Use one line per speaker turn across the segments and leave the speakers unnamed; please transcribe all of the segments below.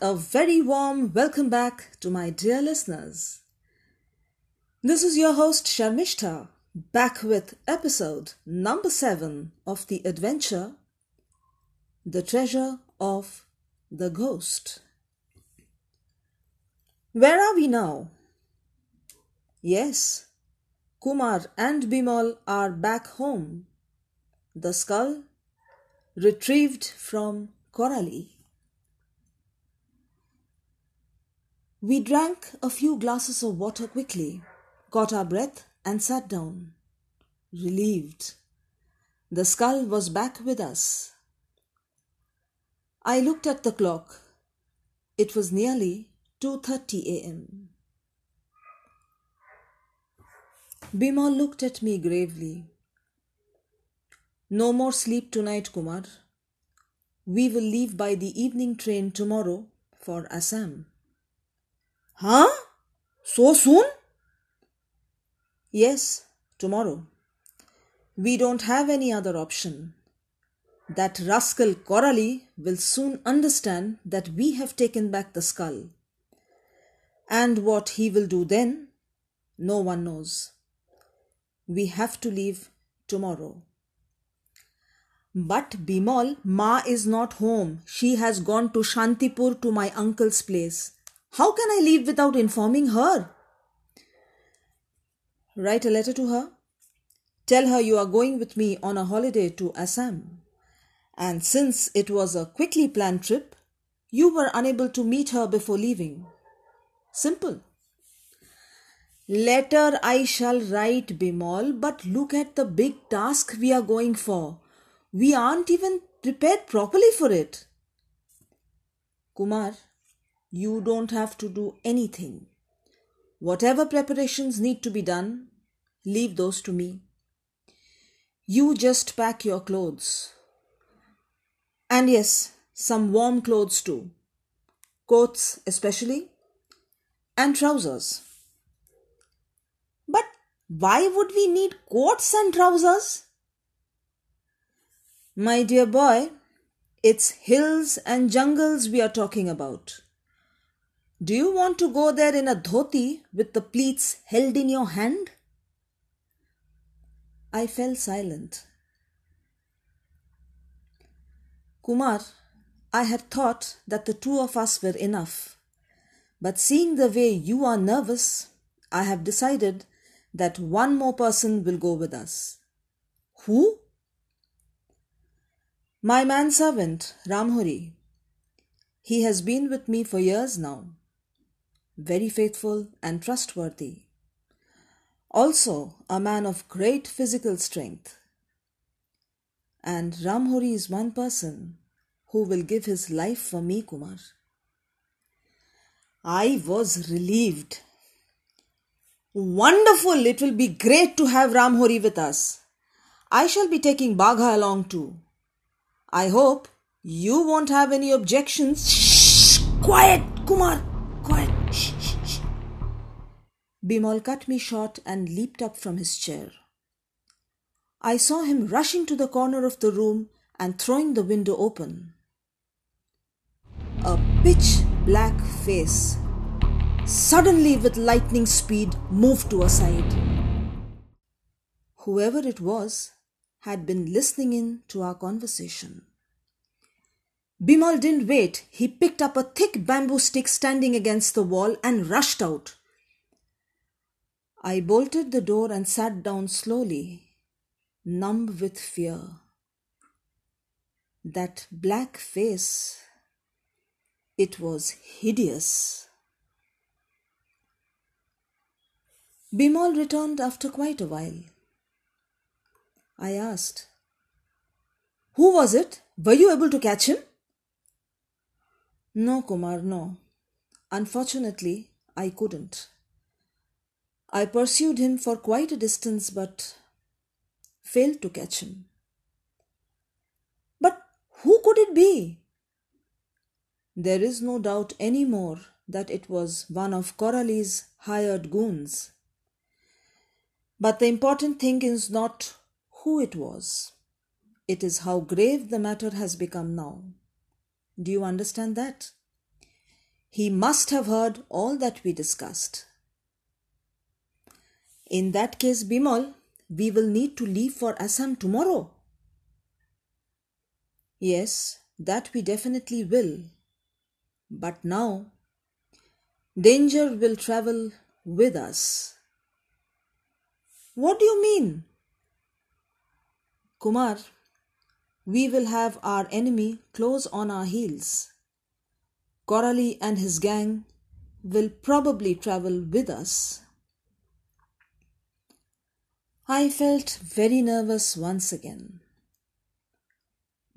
a very warm welcome back to my dear listeners. This is your host Sharmishta, back with episode number 7 of the adventure The Treasure of the Ghost. Where are we now? Yes, Kumar and Bimal are back home. The skull retrieved from Corali. We drank a few glasses of water quickly, got our breath, and sat down, relieved. The skull was back with us. I looked at the clock. It was nearly 2:30 a.m. Bimal looked at me gravely. No more sleep tonight, Kumar. We will leave by the evening train tomorrow for Assam.
Huh? So soon?
Yes, tomorrow. We don't have any other option. That rascal Corali will soon understand that we have taken back the skull. And what he will do then, no one knows. We have to leave tomorrow.
But Bimal, Ma is not home. She has gone to Shantipur to my uncle's place. How can I leave without informing her?
Write a letter to her. Tell her you are going with me on a holiday to Assam. And since it was a quickly planned trip, you were unable to meet her before leaving. Simple.
Letter I shall write, Bimal, but look at the big task we are going for. We aren't even prepared properly for it.
Kumar, you don't have to do anything. Whatever preparations need to be done, leave those to me. You just pack your clothes. And yes, some warm clothes too. Coats, especially, and trousers.
But why would we need coats and trousers?
My dear boy, it's hills and jungles we are talking about. Do you want to go there in a dhoti with the pleats held in your hand? I fell silent. Kumar, I had thought that the two of us were enough. But seeing the way you are nervous, I have decided that one more person will go with us.
Who?
My manservant, Ramhori. He has been with me for years now very faithful and trustworthy. Also, a man of great physical strength. And Ramhori is one person who will give his life for me, Kumar.
I was relieved. Wonderful! It will be great to have Ramhori with us. I shall be taking Bagha along too. I hope you won't have any objections.
Shh! Quiet, Kumar! Bimal cut me short and leaped up from his chair. I saw him rushing to the corner of the room and throwing the window open. A pitch black face, suddenly with lightning speed, moved to a side. Whoever it was had been listening in to our conversation. Bimal didn't wait. He picked up a thick bamboo stick standing against the wall and rushed out. I bolted the door and sat down slowly, numb with fear. That black face, it was hideous. Bimal returned after quite a while. I asked, Who was it? Were you able to catch him? No, Kumar, no. Unfortunately, I couldn't. I pursued him for quite a distance but failed to catch him.
But who could it be?
There is no doubt any more that it was one of Corali's hired goons. But the important thing is not who it was, it is how grave the matter has become now. Do you understand that? He must have heard all that we discussed. In that case, Bimal, we will need to leave for Assam tomorrow. Yes, that we definitely will. But now, danger will travel with us. What do you mean? Kumar, we will have our enemy close on our heels. Corali and his gang will probably travel with us. I felt very nervous once again.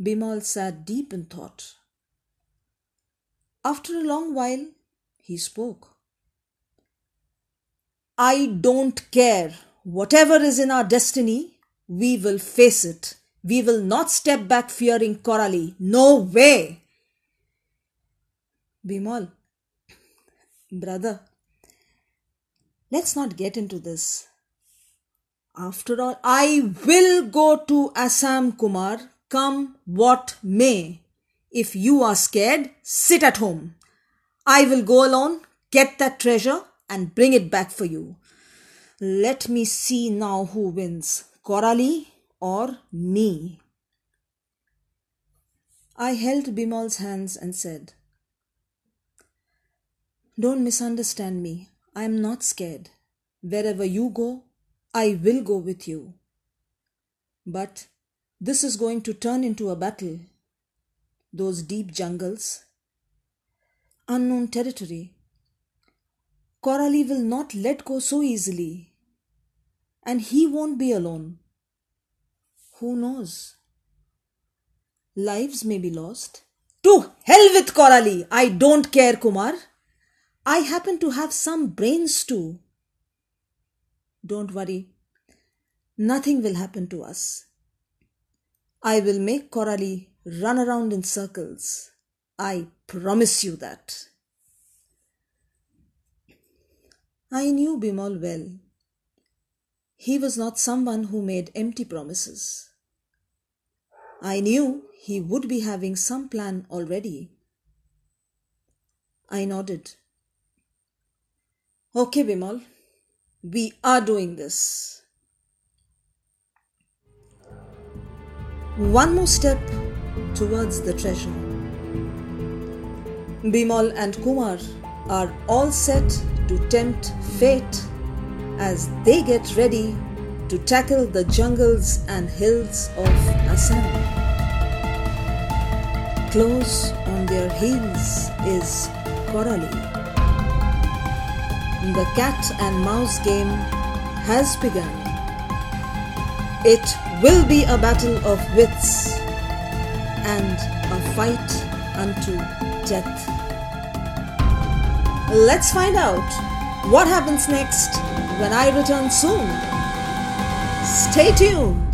Bimal sat deep in thought. After a long while, he spoke. I don't care. Whatever is in our destiny, we will face it. We will not step back fearing Corali. No way. Bimal, brother, let's not get into this. After all, I will go to Assam, Kumar, come what may. If you are scared, sit at home. I will go alone, get that treasure, and bring it back for you. Let me see now who wins, Corali or me. I held Bimal's hands and said, Don't misunderstand me. I am not scared. Wherever you go, I will go with you. But this is going to turn into a battle. Those deep jungles, unknown territory. Corali will not let go so easily. And he won't be alone. Who knows? Lives may be lost. To hell with Corali! I don't care, Kumar. I happen to have some brains too. Don't worry. Nothing will happen to us. I will make Corali run around in circles. I promise you that. I knew Bimal well. He was not someone who made empty promises. I knew he would be having some plan already. I nodded. Okay, Bimal, we are doing this. One more step towards the treasure. Bimal and Kumar are all set to tempt fate as they get ready to tackle the jungles and hills of Assam. Close on their heels is Corali. The cat and mouse game has begun. It will be a battle of wits and a fight unto death. Let's find out what happens next when I return soon. Stay tuned.